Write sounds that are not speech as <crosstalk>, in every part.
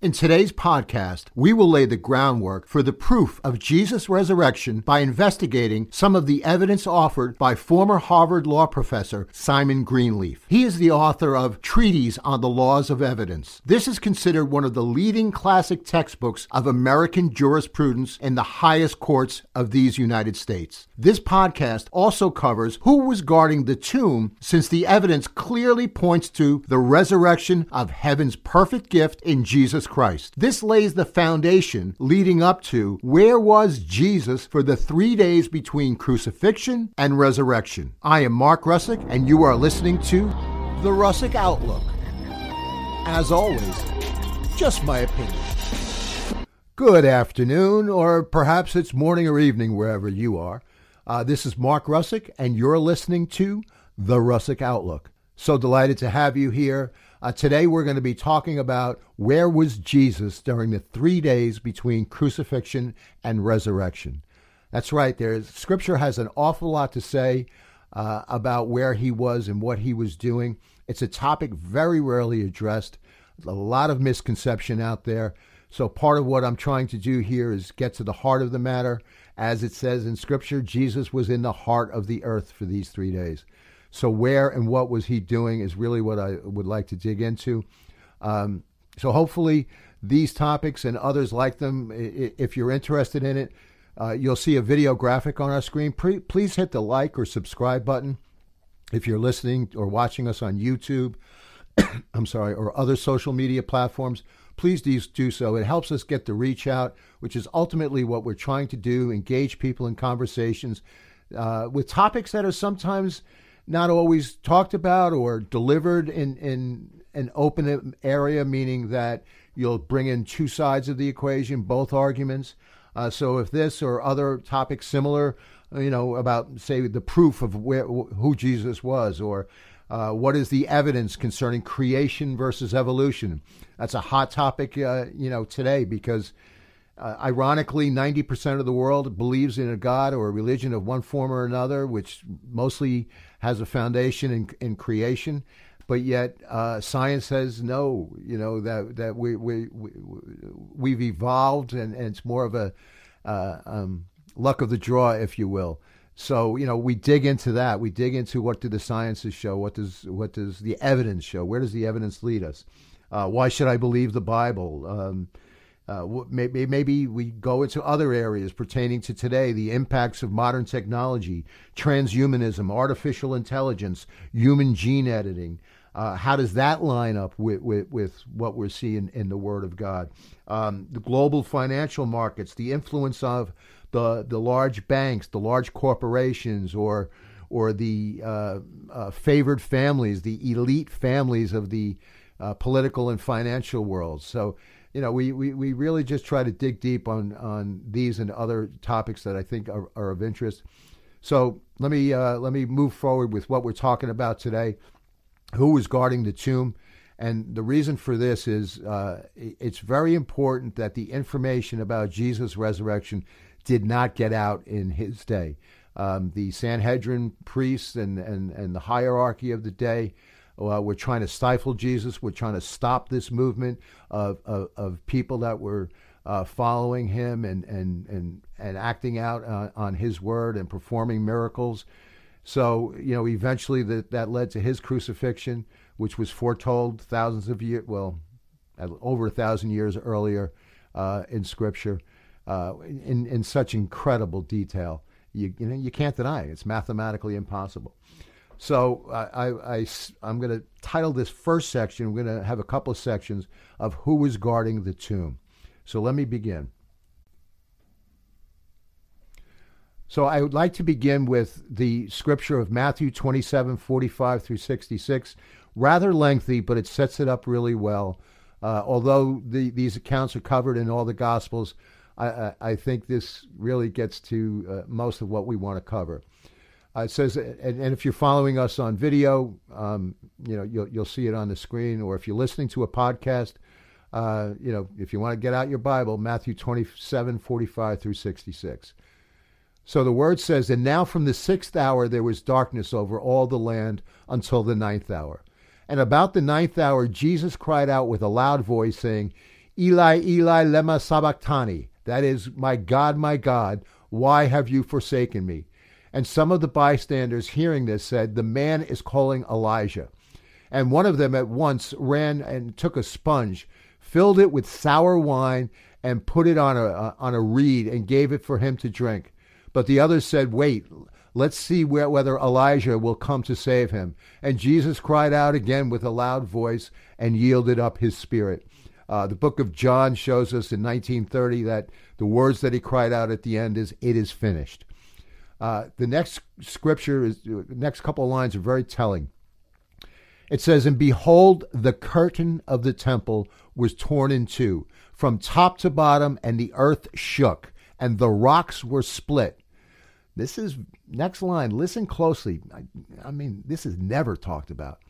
In today's podcast, we will lay the groundwork for the proof of Jesus' resurrection by investigating some of the evidence offered by former Harvard law professor Simon Greenleaf. He is the author of Treatise on the Laws of Evidence. This is considered one of the leading classic textbooks of American jurisprudence in the highest courts of these United States. This podcast also covers who was guarding the tomb since the evidence clearly points to the resurrection of heaven's perfect gift in Jesus Christ. This lays the foundation leading up to where was Jesus for the three days between crucifixion and resurrection. I am Mark Russick, and you are listening to The Russick Outlook. As always, just my opinion. Good afternoon, or perhaps it's morning or evening wherever you are. Uh, this is Mark Russick, and you're listening to The Russick Outlook. So delighted to have you here. Uh, today we're going to be talking about where was Jesus during the three days between crucifixion and resurrection. That's right. There's Scripture has an awful lot to say uh, about where he was and what he was doing. It's a topic very rarely addressed. A lot of misconception out there. So part of what I'm trying to do here is get to the heart of the matter. As it says in Scripture, Jesus was in the heart of the earth for these three days. So, where and what was he doing is really what I would like to dig into. Um, so, hopefully, these topics and others like them, if you're interested in it, uh, you'll see a video graphic on our screen. Pre- please hit the like or subscribe button if you're listening or watching us on YouTube. <coughs> I'm sorry, or other social media platforms. Please do so. It helps us get the reach out, which is ultimately what we're trying to do engage people in conversations uh, with topics that are sometimes not always talked about or delivered in, in an open area, meaning that you'll bring in two sides of the equation, both arguments. Uh, so if this or other topics similar, you know, about say the proof of where who Jesus was, or uh, what is the evidence concerning creation versus evolution? That's a hot topic, uh, you know, today because uh, ironically, 90% of the world believes in a God or a religion of one form or another, which mostly has a foundation in, in creation. But yet, uh, science says no. You know that that we we, we have evolved, and, and, it's more of a uh, um, luck of the draw, if you will. So you know, we dig into that. We dig into what do the sciences show? What does what does the evidence show? Where does the evidence lead us? Uh, why should I believe the Bible? Um, uh, maybe, maybe we go into other areas pertaining to today, the impacts of modern technology, transhumanism, artificial intelligence, human gene editing. Uh, how does that line up with, with, with, what we're seeing in the Word of God? Um, the global financial markets, the influence of the, the large banks, the large corporations, or, or the uh, uh favored families, the elite families of the uh, political and financial world. So, you know, we, we, we really just try to dig deep on, on these and other topics that I think are, are of interest. So let me uh, let me move forward with what we're talking about today. Who was guarding the tomb? And the reason for this is uh, it's very important that the information about Jesus' resurrection did not get out in his day. Um, the Sanhedrin priests and, and, and the hierarchy of the day uh, we're trying to stifle Jesus. We're trying to stop this movement of, of, of people that were uh, following him and, and, and, and acting out uh, on his word and performing miracles. So, you know, eventually that, that led to his crucifixion, which was foretold thousands of years, well, over a thousand years earlier uh, in Scripture, uh, in, in such incredible detail. You, you know, you can't deny it. It's mathematically impossible. So I, I, I, am going to title this first section, we're going to have a couple of sections of who was guarding the tomb. So let me begin. So I would like to begin with the scripture of Matthew 27, 45 through 66. Rather lengthy, but it sets it up really well. Uh, although the, these accounts are covered in all the Gospels, I, I, I think this really gets to uh, most of what we want to cover. Uh, it says, and, and, if you're following us on video, um, you know you'll you'll see it on the screen, or if you're listening to a podcast, uh, you know if you want to get out your Bible, Matthew 27, 45 through 66. So the word says, and now from the sixth hour there was darkness over all the land until the ninth hour. And about the ninth hour, Jesus cried out with a loud voice, saying, Eli, Eli, lema sabachthani. That is, my God, my God, why have you forsaken me? And some of the bystanders hearing this said, The man is calling Elijah. And one of them at once ran and took a sponge, filled it with sour wine, and put it on a, on a reed and gave it for him to drink. But the others said, Wait, let's see where, whether Elijah will come to save him. And Jesus cried out again with a loud voice and yielded up his spirit. Uh, the book of John shows us in 1930 that the words that he cried out at the end is, It is finished. Uh, the next scripture is, the next couple of lines are very telling. It says, And behold, the curtain of the temple was torn in two, from top to bottom, and the earth shook, and the rocks were split. This is, next line, listen closely. I, I mean, this is never talked about.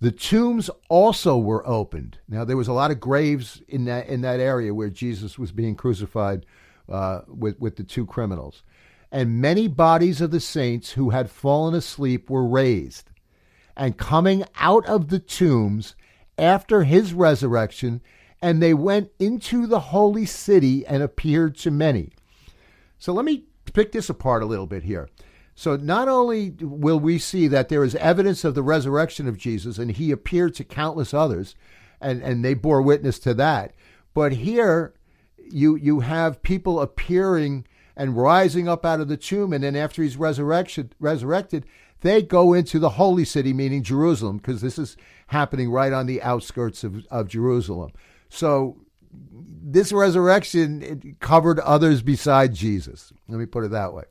The tombs also were opened. Now there was a lot of graves in that in that area where Jesus was being crucified uh, with with the two criminals, and many bodies of the saints who had fallen asleep were raised, and coming out of the tombs after his resurrection, and they went into the holy city and appeared to many. So let me pick this apart a little bit here. So not only will we see that there is evidence of the resurrection of Jesus and he appeared to countless others and, and they bore witness to that, but here you you have people appearing and rising up out of the tomb and then after he's resurrection resurrected, they go into the holy city, meaning Jerusalem, because this is happening right on the outskirts of, of Jerusalem. So this resurrection covered others besides Jesus. Let me put it that way.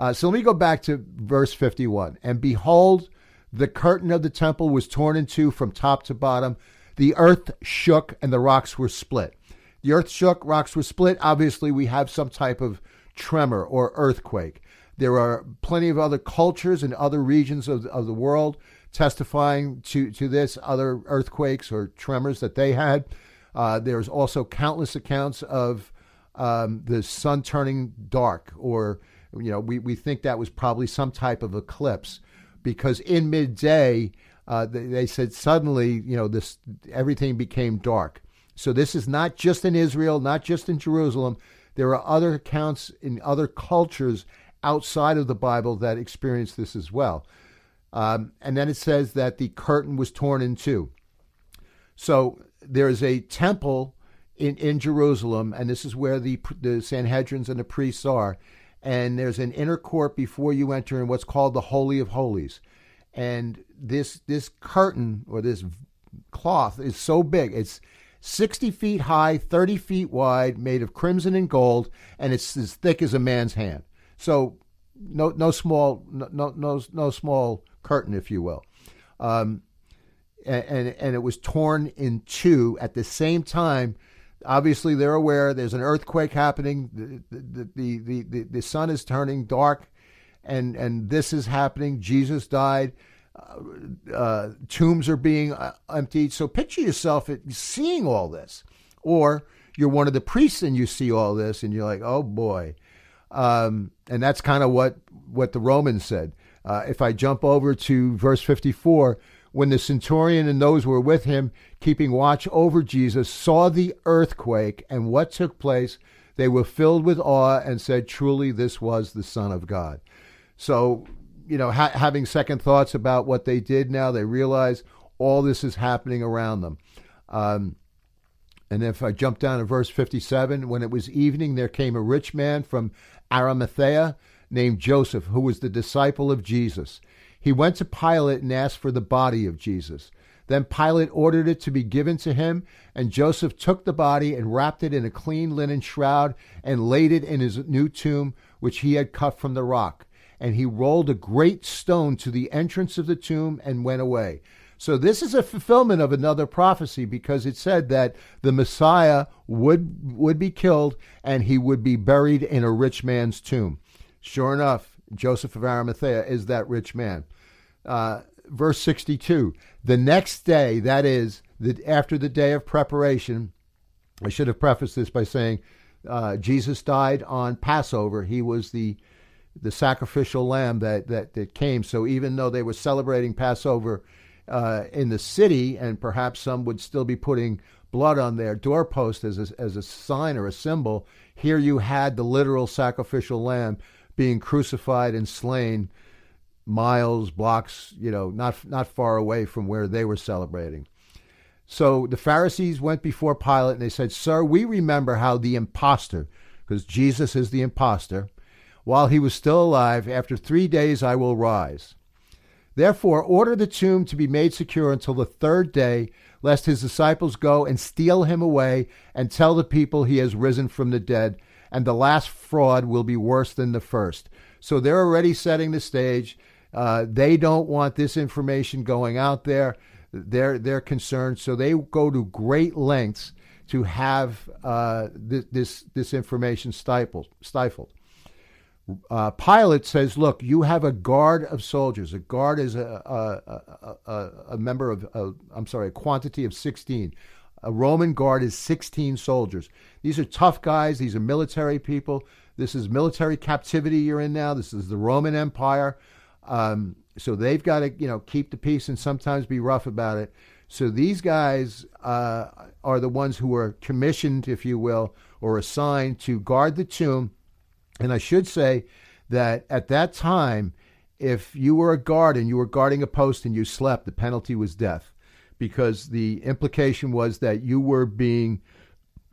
Uh, so let me go back to verse 51. And behold, the curtain of the temple was torn in two from top to bottom. The earth shook and the rocks were split. The earth shook, rocks were split. Obviously, we have some type of tremor or earthquake. There are plenty of other cultures and other regions of, of the world testifying to, to this, other earthquakes or tremors that they had. Uh, there's also countless accounts of um, the sun turning dark or you know, we, we think that was probably some type of eclipse because in midday, uh, they, they said suddenly, you know, this everything became dark. So this is not just in Israel, not just in Jerusalem. There are other accounts in other cultures outside of the Bible that experience this as well. Um, and then it says that the curtain was torn in two. So there is a temple in, in Jerusalem, and this is where the, the Sanhedrins and the priests are and there's an inner court before you enter in what's called the Holy of Holies. And this this curtain or this cloth is so big. It's 60 feet high, 30 feet wide, made of crimson and gold, and it's as thick as a man's hand. So no no small no no no small curtain, if you will. Um, and, and it was torn in two at the same time obviously they're aware there's an earthquake happening. The, the, the, the, the sun is turning dark, and, and this is happening. Jesus died. Uh, tombs are being uh, emptied. So picture yourself seeing all this. Or you're one of the priests and you see all this and you're like, oh boy. Um, and that's kind of what, what the Romans said. Uh, if I jump over to verse 54, when the centurion and those who were with him, keeping watch over Jesus, saw the earthquake and what took place, they were filled with awe and said, Truly, this was the Son of God. So, you know, ha- having second thoughts about what they did now, they realize all this is happening around them. Um, and if I jump down to verse 57, when it was evening, there came a rich man from Arimathea named Joseph, who was the disciple of Jesus. He went to Pilate and asked for the body of Jesus. Then Pilate ordered it to be given to him, and Joseph took the body and wrapped it in a clean linen shroud and laid it in his new tomb, which he had cut from the rock. And he rolled a great stone to the entrance of the tomb and went away. So this is a fulfillment of another prophecy because it said that the Messiah would would be killed and he would be buried in a rich man's tomb. Sure enough, Joseph of Arimathea is that rich man uh, verse 62 the next day that is the, after the day of preparation i should have prefaced this by saying uh, jesus died on passover he was the the sacrificial lamb that, that, that came so even though they were celebrating passover uh, in the city and perhaps some would still be putting blood on their doorpost as a, as a sign or a symbol. Here you had the literal sacrificial lamb being crucified and slain miles, blocks, you know, not not far away from where they were celebrating. So the Pharisees went before Pilate and they said, Sir, we remember how the impostor, because Jesus is the impostor, while he was still alive, after three days I will rise. Therefore, order the tomb to be made secure until the third day, lest his disciples go and steal him away and tell the people he has risen from the dead, and the last fraud will be worse than the first. So they're already setting the stage. Uh, they don't want this information going out there. They're they're concerned, so they go to great lengths to have uh, this, this this information stifled. Stifled. Uh, Pilate says, "Look, you have a guard of soldiers. A guard is a a, a, a member of I'm sorry, a quantity of 16. A Roman guard is 16 soldiers. These are tough guys. These are military people. This is military captivity you're in now. This is the Roman Empire. Um, so they've got to, you know, keep the peace and sometimes be rough about it. So these guys uh, are the ones who are commissioned, if you will, or assigned to guard the tomb. And I should say that at that time, if you were a guard and you were guarding a post and you slept, the penalty was death, because the implication was that you were being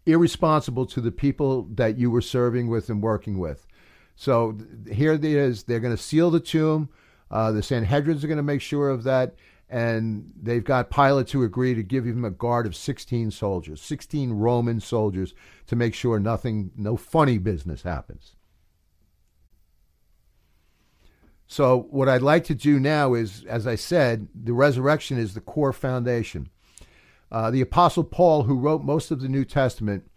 irresponsible to the people that you were serving with and working with. So here it is. They're going to seal the tomb. Uh, the Sanhedrins are going to make sure of that. And they've got Pilate to agree to give him a guard of 16 soldiers, 16 Roman soldiers, to make sure nothing, no funny business happens. So, what I'd like to do now is, as I said, the resurrection is the core foundation. Uh, the Apostle Paul, who wrote most of the New Testament,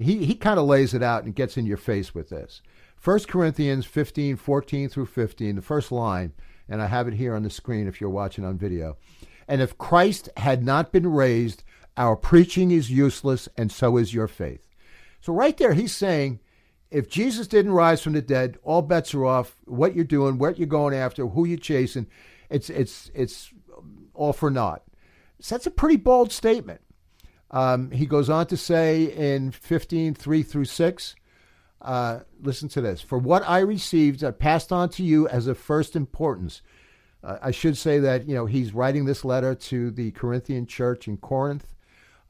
he, he kind of lays it out and gets in your face with this. 1 Corinthians 15, 14 through 15, the first line, and I have it here on the screen if you're watching on video. And if Christ had not been raised, our preaching is useless, and so is your faith. So, right there, he's saying, if Jesus didn't rise from the dead, all bets are off. What you're doing, what you're going after, who you're chasing, it's it's it's all for naught. So that's a pretty bold statement. Um, he goes on to say in 15, 3 through 6, uh, listen to this. For what I received, I passed on to you as of first importance. Uh, I should say that you know he's writing this letter to the Corinthian church in Corinth.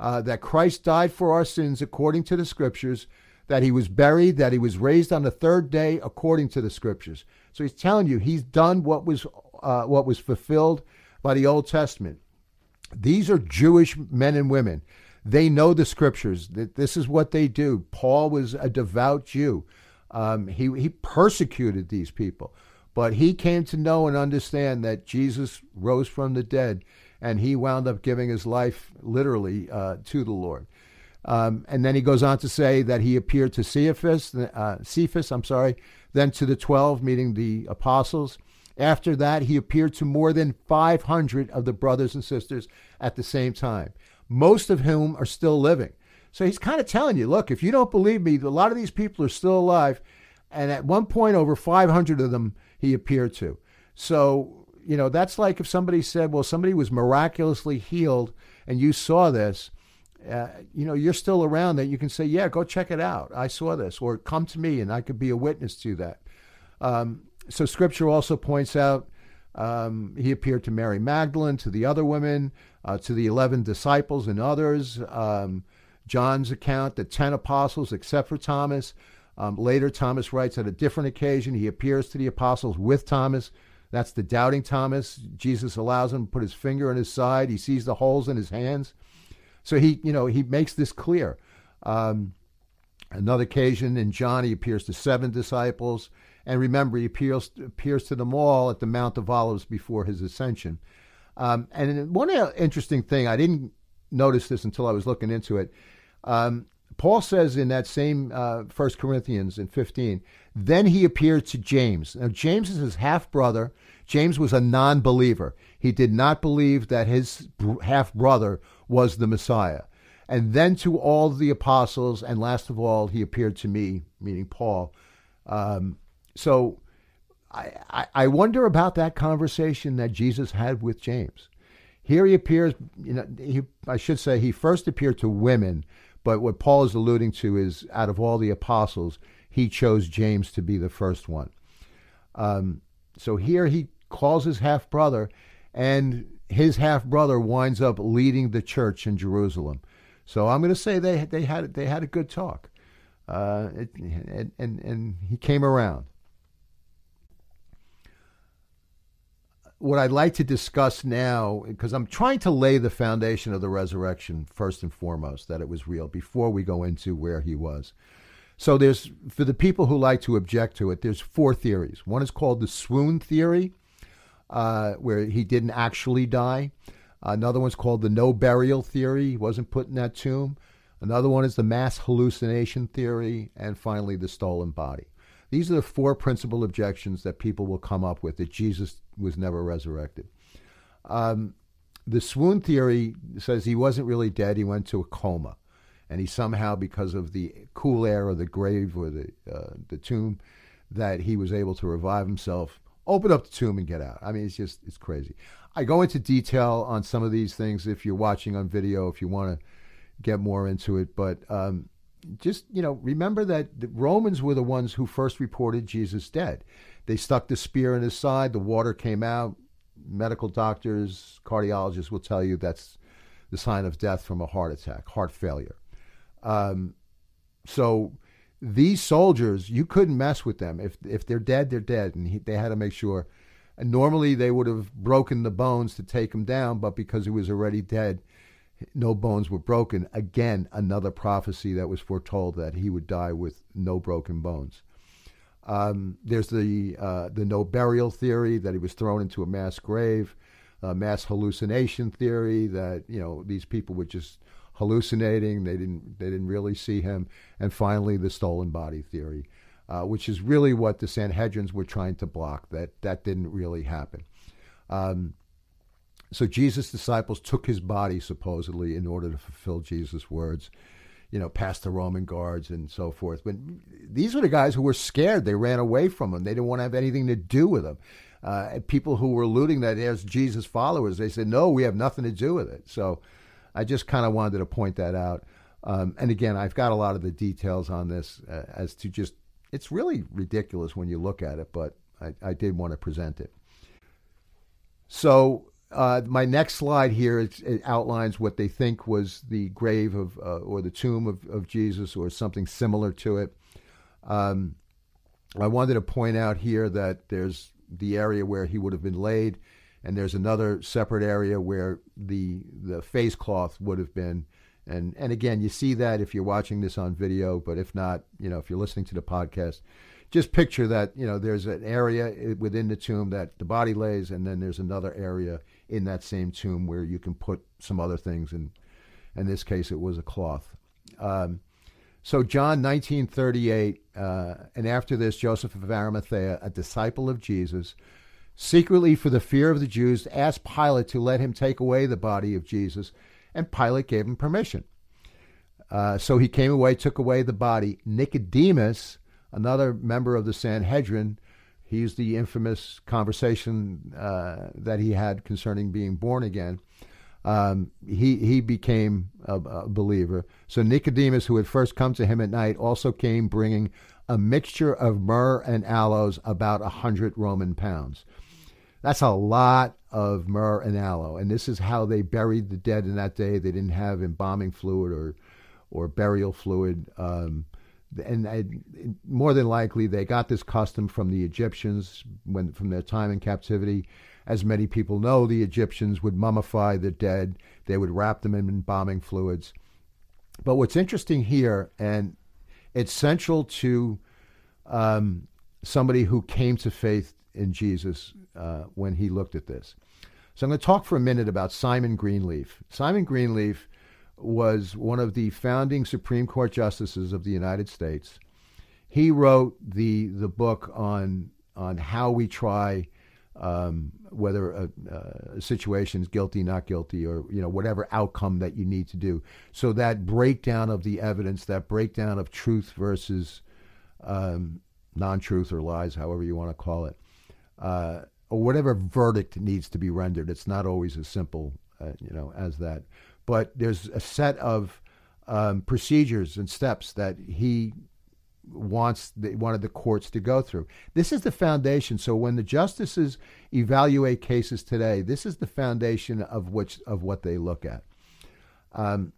Uh, that Christ died for our sins according to the Scriptures, that he was buried, that he was raised on the third day according to the Scriptures. So he's telling you he's done what was uh, what was fulfilled by the Old Testament. These are Jewish men and women. They know the scriptures. This is what they do. Paul was a devout Jew. Um, he, he persecuted these people, but he came to know and understand that Jesus rose from the dead, and he wound up giving his life literally uh, to the Lord. Um, and then he goes on to say that he appeared to Cephas, uh, Cephas, I'm sorry, then to the twelve, meeting the apostles. After that, he appeared to more than 500 of the brothers and sisters at the same time most of whom are still living. So he's kind of telling you, look, if you don't believe me, a lot of these people are still alive. And at one point, over 500 of them he appeared to. So, you know, that's like if somebody said, well, somebody was miraculously healed and you saw this, uh, you know, you're still around that you can say, yeah, go check it out. I saw this. Or come to me and I could be a witness to that. Um, so scripture also points out um, he appeared to Mary Magdalene, to the other women, uh, to the 11 disciples and others. Um, John's account, the 10 apostles, except for Thomas. Um, later, Thomas writes at a different occasion, he appears to the apostles with Thomas. That's the doubting Thomas. Jesus allows him to put his finger in his side. He sees the holes in his hands. So he, you know, he makes this clear. Um, another occasion in John, he appears to seven disciples. And remember, he appears, appears to them all at the Mount of Olives before his ascension. Um, and one interesting thing, I didn't notice this until I was looking into it. Um, Paul says in that same uh, 1 Corinthians in 15, then he appeared to James. Now, James is his half brother. James was a non believer. He did not believe that his half brother was the Messiah. And then to all the apostles, and last of all, he appeared to me, meaning Paul. Um, so I, I wonder about that conversation that Jesus had with James. Here he appears, you know, he, I should say he first appeared to women, but what Paul is alluding to is out of all the apostles, he chose James to be the first one. Um, so here he calls his half brother, and his half brother winds up leading the church in Jerusalem. So I'm going to say they they had they had a good talk, uh, it, and, and and he came around. What I'd like to discuss now, because I'm trying to lay the foundation of the resurrection first and foremost, that it was real before we go into where he was. So there's for the people who like to object to it, there's four theories. One is called the swoon theory, uh, where he didn't actually die. Another one's called the no burial theory. He wasn't put in that tomb. Another one is the mass hallucination theory. And finally, the stolen body. These are the four principal objections that people will come up with that Jesus was never resurrected. Um, the swoon theory says he wasn't really dead, he went to a coma. And he somehow, because of the cool air of the grave or the, uh, the tomb, that he was able to revive himself, open up the tomb, and get out. I mean, it's just, it's crazy. I go into detail on some of these things if you're watching on video, if you want to get more into it. But um, just, you know, remember that the Romans were the ones who first reported Jesus dead. They stuck the spear in his side, the water came out. Medical doctors, cardiologists will tell you that's the sign of death from a heart attack, heart failure. Um, so these soldiers, you couldn't mess with them. If if they're dead, they're dead, and he, they had to make sure and normally they would have broken the bones to take him down, but because he was already dead, no bones were broken. Again, another prophecy that was foretold that he would die with no broken bones. Um, there's the uh, the no burial theory that he was thrown into a mass grave, uh, mass hallucination theory that you know these people would just hallucinating. They didn't they didn't really see him, and finally the stolen body theory uh, which is really what the Sanhedrins were trying to block. That that didn't really happen. Um, so Jesus' disciples took his body supposedly in order to fulfill Jesus' words, you know, past the Roman guards and so forth. But these were the guys who were scared. They ran away from him. They didn't want to have anything to do with him. Uh, people who were looting that as Jesus followers, they said, no, we have nothing to do with it. So I just kind of wanted to point that out. Um, and again, I've got a lot of the details on this uh, as to just it's really ridiculous when you look at it, but I, I did want to present it. So uh, my next slide here it, outlines what they think was the grave of uh, or the tomb of, of, Jesus or something similar to it. Um, I wanted to point out here that there's the area where he would have been laid, and there's another separate area where the the face cloth would have been and and again, you see that if you're watching this on video, but if not, you know, if you're listening to the podcast, just picture that you know there's an area within the tomb that the body lays, and then there's another area in that same tomb where you can put some other things. And in this case, it was a cloth. Um, so John 1938, uh, and after this, Joseph of Arimathea, a disciple of Jesus, secretly for the fear of the Jews, asked Pilate to let him take away the body of Jesus and Pilate gave him permission. Uh, so he came away, took away the body. Nicodemus, another member of the Sanhedrin, he's the infamous conversation uh, that he had concerning being born again. Um, he he became a, a, believer. So Nicodemus, who had first come to him at night, also came bringing a mixture of myrrh and aloes, about a hundred Roman pounds. That's a lot of myrrh and aloe, and this is how they buried the dead in that day. They didn't have embalming fluid or or burial fluid, um, and I, more than likely they got this custom from the Egyptians when from their time in captivity. As many people know, the Egyptians would mummify the dead. They would wrap them in embalming fluids. But what's interesting here, and it's central to um, somebody who came to faith in Jesus uh, when he looked at this. So I'm going to talk for a minute about Simon Greenleaf. Simon Greenleaf was one of the founding Supreme Court justices of the United States. He wrote the the book on on how we try um, whether a, a situation is guilty, not guilty, or you know whatever outcome that you need to do. So that breakdown of the evidence, that breakdown of truth versus um, non-truth or lies, however you want to call it, uh, or whatever verdict needs to be rendered. It's not always as simple uh, you know, as that. But there's a set of um, procedures and steps that he wants the, wanted the courts to go through. This is the foundation. So when the justices evaluate cases today, this is the foundation of which of what they look at. Um,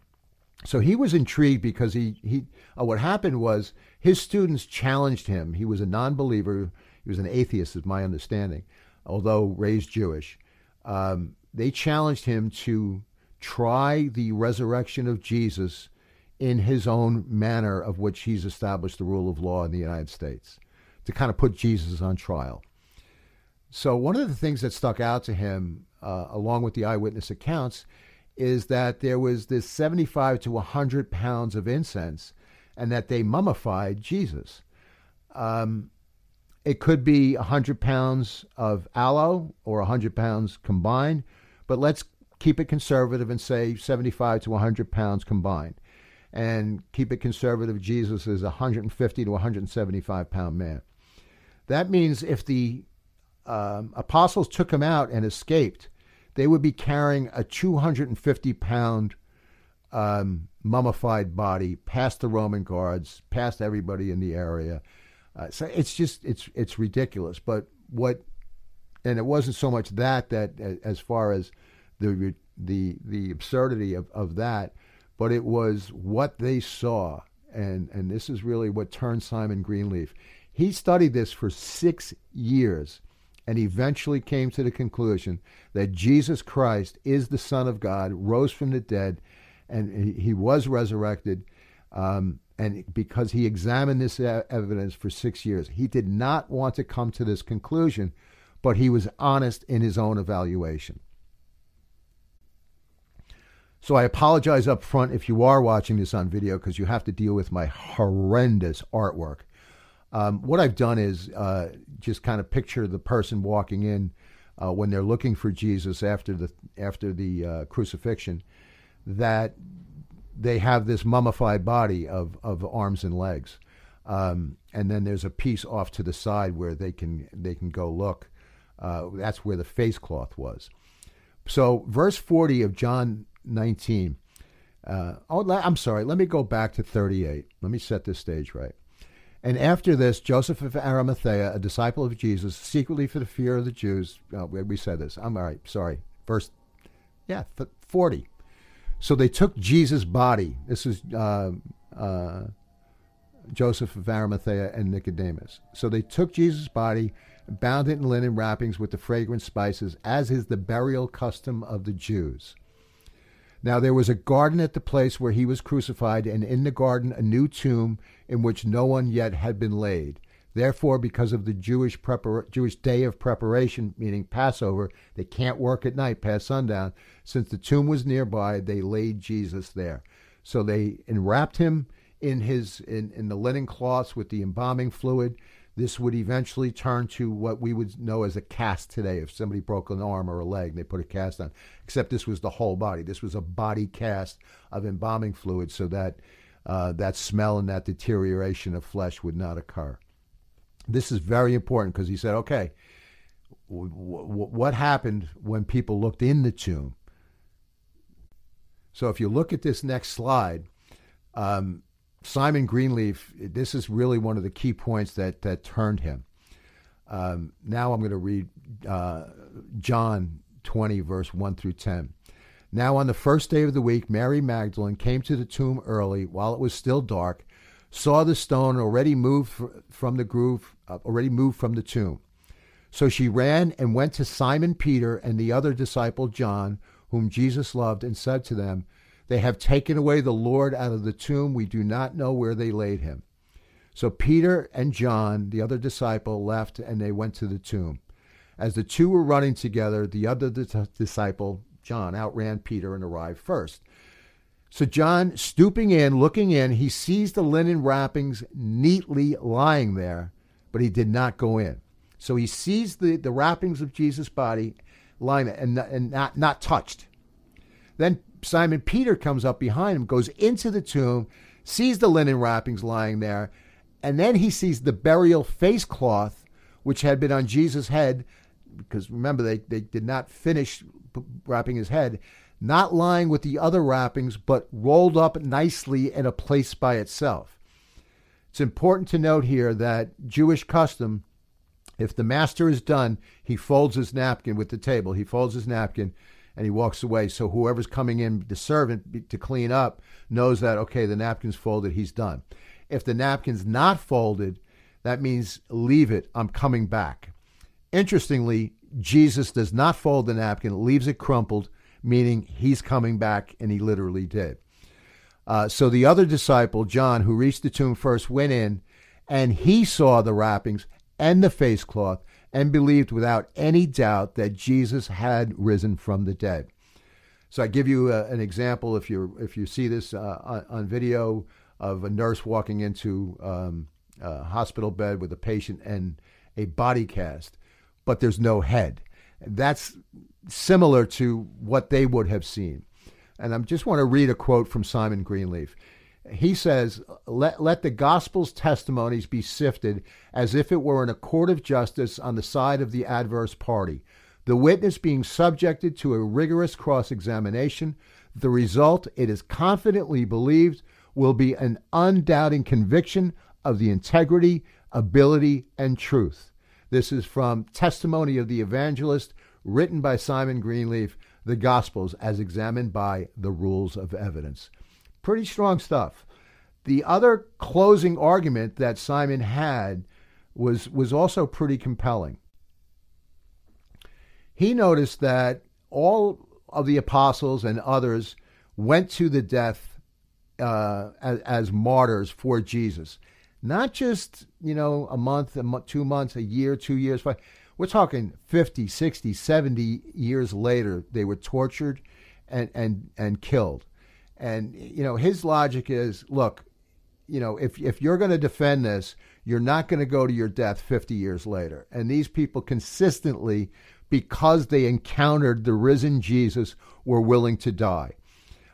so he was intrigued because he he uh, what happened was his students challenged him. He was a non-believer. He was an atheist, is my understanding, although raised Jewish. Um, they challenged him to try the resurrection of Jesus in his own manner of which he's established the rule of law in the United States, to kind of put Jesus on trial. So, one of the things that stuck out to him, uh, along with the eyewitness accounts, is that there was this 75 to 100 pounds of incense and that they mummified Jesus. Um, it could be 100 pounds of aloe or 100 pounds combined, but let's keep it conservative and say 75 to 100 pounds combined and keep it conservative, Jesus is a 150 to 175 pound man. That means if the um, apostles took him out and escaped, they would be carrying a 250 pound um, mummified body past the Roman guards, past everybody in the area. Uh, so it's just it's it's ridiculous. But what, and it wasn't so much that that as far as the the the absurdity of, of that but it was what they saw. And, and this is really what turned Simon Greenleaf. He studied this for six years and eventually came to the conclusion that Jesus Christ is the Son of God, rose from the dead, and he was resurrected. Um, and because he examined this evidence for six years, he did not want to come to this conclusion, but he was honest in his own evaluation. So I apologize up front if you are watching this on video because you have to deal with my horrendous artwork. Um, what I've done is uh, just kind of picture the person walking in uh, when they're looking for Jesus after the after the uh, crucifixion, that they have this mummified body of of arms and legs, um, and then there's a piece off to the side where they can they can go look. Uh, that's where the face cloth was. So verse 40 of John 19. Uh, oh, I'm sorry. Let me go back to 38. Let me set this stage right. And after this, Joseph of Arimathea, a disciple of Jesus, secretly for the fear of the Jews, oh, we said this. I'm all right. Sorry. Verse, yeah, 40. So they took Jesus' body. This is uh, uh, Joseph of Arimathea and Nicodemus. So they took Jesus' body, bound it in linen wrappings with the fragrant spices, as is the burial custom of the Jews. Now there was a garden at the place where he was crucified, and in the garden a new tomb in which no one yet had been laid. Therefore, because of the Jewish prepar- Jewish day of preparation, meaning Passover, they can't work at night past sundown. Since the tomb was nearby, they laid Jesus there. So they enwrapped him in his in, in the linen cloths with the embalming fluid. This would eventually turn to what we would know as a cast today. If somebody broke an arm or a leg, they put a cast on. Except this was the whole body. This was a body cast of embalming fluid so that uh, that smell and that deterioration of flesh would not occur. This is very important because he said, okay, w- w- what happened when people looked in the tomb? So if you look at this next slide, um, Simon Greenleaf, this is really one of the key points that, that turned him. Um, now I'm going to read uh, John 20, verse 1 through 10. Now, on the first day of the week, Mary Magdalene came to the tomb early while it was still dark, saw the stone already moved from the groove, uh, already moved from the tomb. So she ran and went to Simon Peter and the other disciple John, whom Jesus loved, and said to them, they have taken away the Lord out of the tomb. We do not know where they laid him. So Peter and John, the other disciple, left and they went to the tomb. As the two were running together, the other disciple, John, outran Peter and arrived first. So John, stooping in, looking in, he sees the linen wrappings neatly lying there, but he did not go in. So he sees the, the wrappings of Jesus' body lying there and, and not, not touched. Then Simon Peter comes up behind him, goes into the tomb, sees the linen wrappings lying there, and then he sees the burial face cloth, which had been on Jesus' head, because remember, they, they did not finish wrapping his head. Not lying with the other wrappings, but rolled up nicely in a place by itself. It's important to note here that Jewish custom, if the master is done, he folds his napkin with the table. He folds his napkin and he walks away. So whoever's coming in, the servant to clean up, knows that, okay, the napkin's folded, he's done. If the napkin's not folded, that means leave it, I'm coming back. Interestingly, Jesus does not fold the napkin, leaves it crumpled, meaning he's coming back, and he literally did. Uh, so the other disciple, John, who reached the tomb first, went in and he saw the wrappings and the face cloth and believed without any doubt that Jesus had risen from the dead. So I give you a, uh, an example. If you if you see this uh, on, on, video of a nurse walking into um, a hospital bed with a patient and a body cast, but there's no head. That's similar to what they would have seen. And I just want to read a quote from Simon Greenleaf. He says, let, let the gospel's testimonies be sifted as if it were in a court of justice on the side of the adverse party, the witness being subjected to a rigorous cross examination. The result, it is confidently believed, will be an undoubting conviction of the integrity, ability, and truth. This is from Testimony of the Evangelist, written by Simon Greenleaf, The Gospels as examined by the rules of evidence. Pretty strong stuff. The other closing argument that Simon had was, was also pretty compelling. He noticed that all of the apostles and others went to the death uh, as, as martyrs for Jesus not just you know a month, a month, two months, a year, two years. Five. We're talking 50, 60, 70 years later, they were tortured and, and, and killed. And, you know, his logic is look, you know, if, if you're going to defend this, you're not going to go to your death 50 years later. And these people consistently, because they encountered the risen Jesus, were willing to die.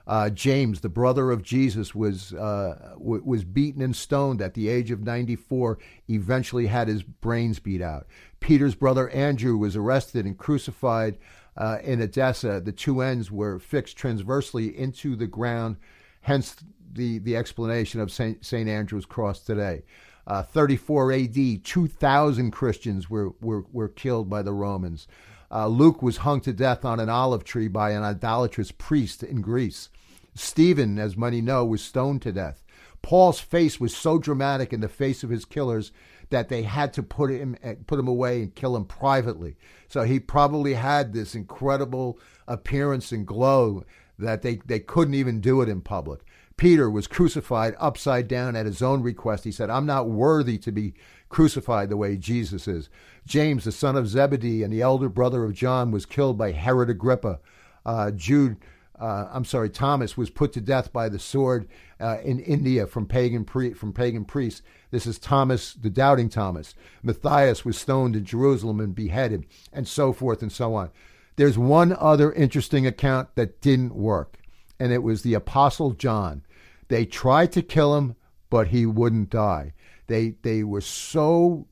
Uh, James, the brother of Jesus, was uh, w- was beaten and stoned at the age of 94. Eventually, had his brains beat out. Peter's brother Andrew was arrested and crucified uh, in Edessa. The two ends were fixed transversely into the ground. Hence, the the explanation of Saint, Saint Andrew's cross today. Uh, 34 AD, 2,000 Christians were, were, were killed by the Romans. Uh, Luke was hung to death on an olive tree by an idolatrous priest in Greece. Stephen, as many know, was stoned to death. Paul's face was so dramatic in the face of his killers that they had to put him put him away and kill him privately. So he probably had this incredible appearance and glow that they, they couldn't even do it in public. Peter was crucified upside down at his own request. He said, I'm not worthy to be crucified the way Jesus is. James, the son of Zebedee and the elder brother of John, was killed by Herod Agrippa. Uh, Jude uh, I'm sorry, Thomas was put to death by the sword uh, in India from pagan pre- from pagan priests. This is Thomas, the doubting Thomas. Matthias was stoned in Jerusalem and beheaded, and so forth and so on. There's one other interesting account that didn't work, and it was the Apostle John. They tried to kill him, but he wouldn't die. They they were so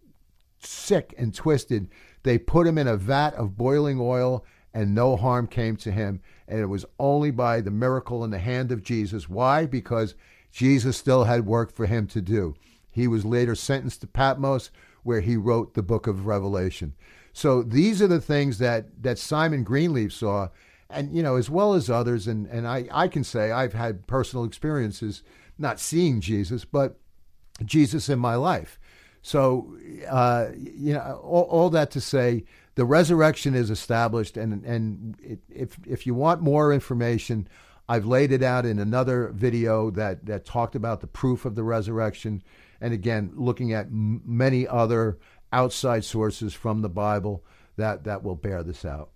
sick and twisted. They put him in a vat of boiling oil, and no harm came to him and it was only by the miracle in the hand of Jesus. Why? Because Jesus still had work for him to do. He was later sentenced to Patmos, where he wrote the book of Revelation. So these are the things that, that Simon Greenleaf saw, and you know, as well as others, and, and I, I can say I've had personal experiences not seeing Jesus, but Jesus in my life. So, uh, you know, all, all that to say, the resurrection is established, and and it, if if you want more information, I've laid it out in another video that that talked about the proof of the resurrection, and again looking at m- many other outside sources from the Bible that that will bear this out.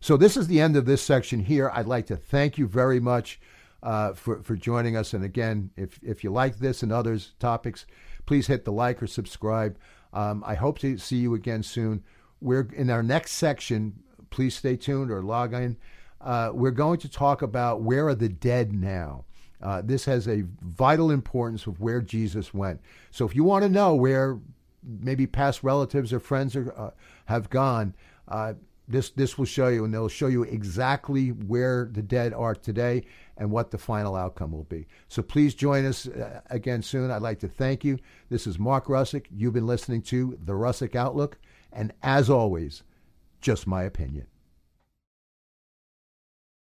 So this is the end of this section here. I'd like to thank you very much uh, for for joining us, and again, if if you like this and others topics, please hit the like or subscribe. Um, I hope to see you again soon. We're in our next section. Please stay tuned or log in. Uh, we're going to talk about where are the dead now. Uh, this has a vital importance of where Jesus went. So if you want to know where maybe past relatives or friends are, uh, have gone, uh, This this will show you, and they'll show you exactly where the dead are today and what the final outcome will be. So please join us uh, again soon. I'd like to thank you. This is Mark Russick. You've been listening to the Russick Outlook, and as always, just my opinion.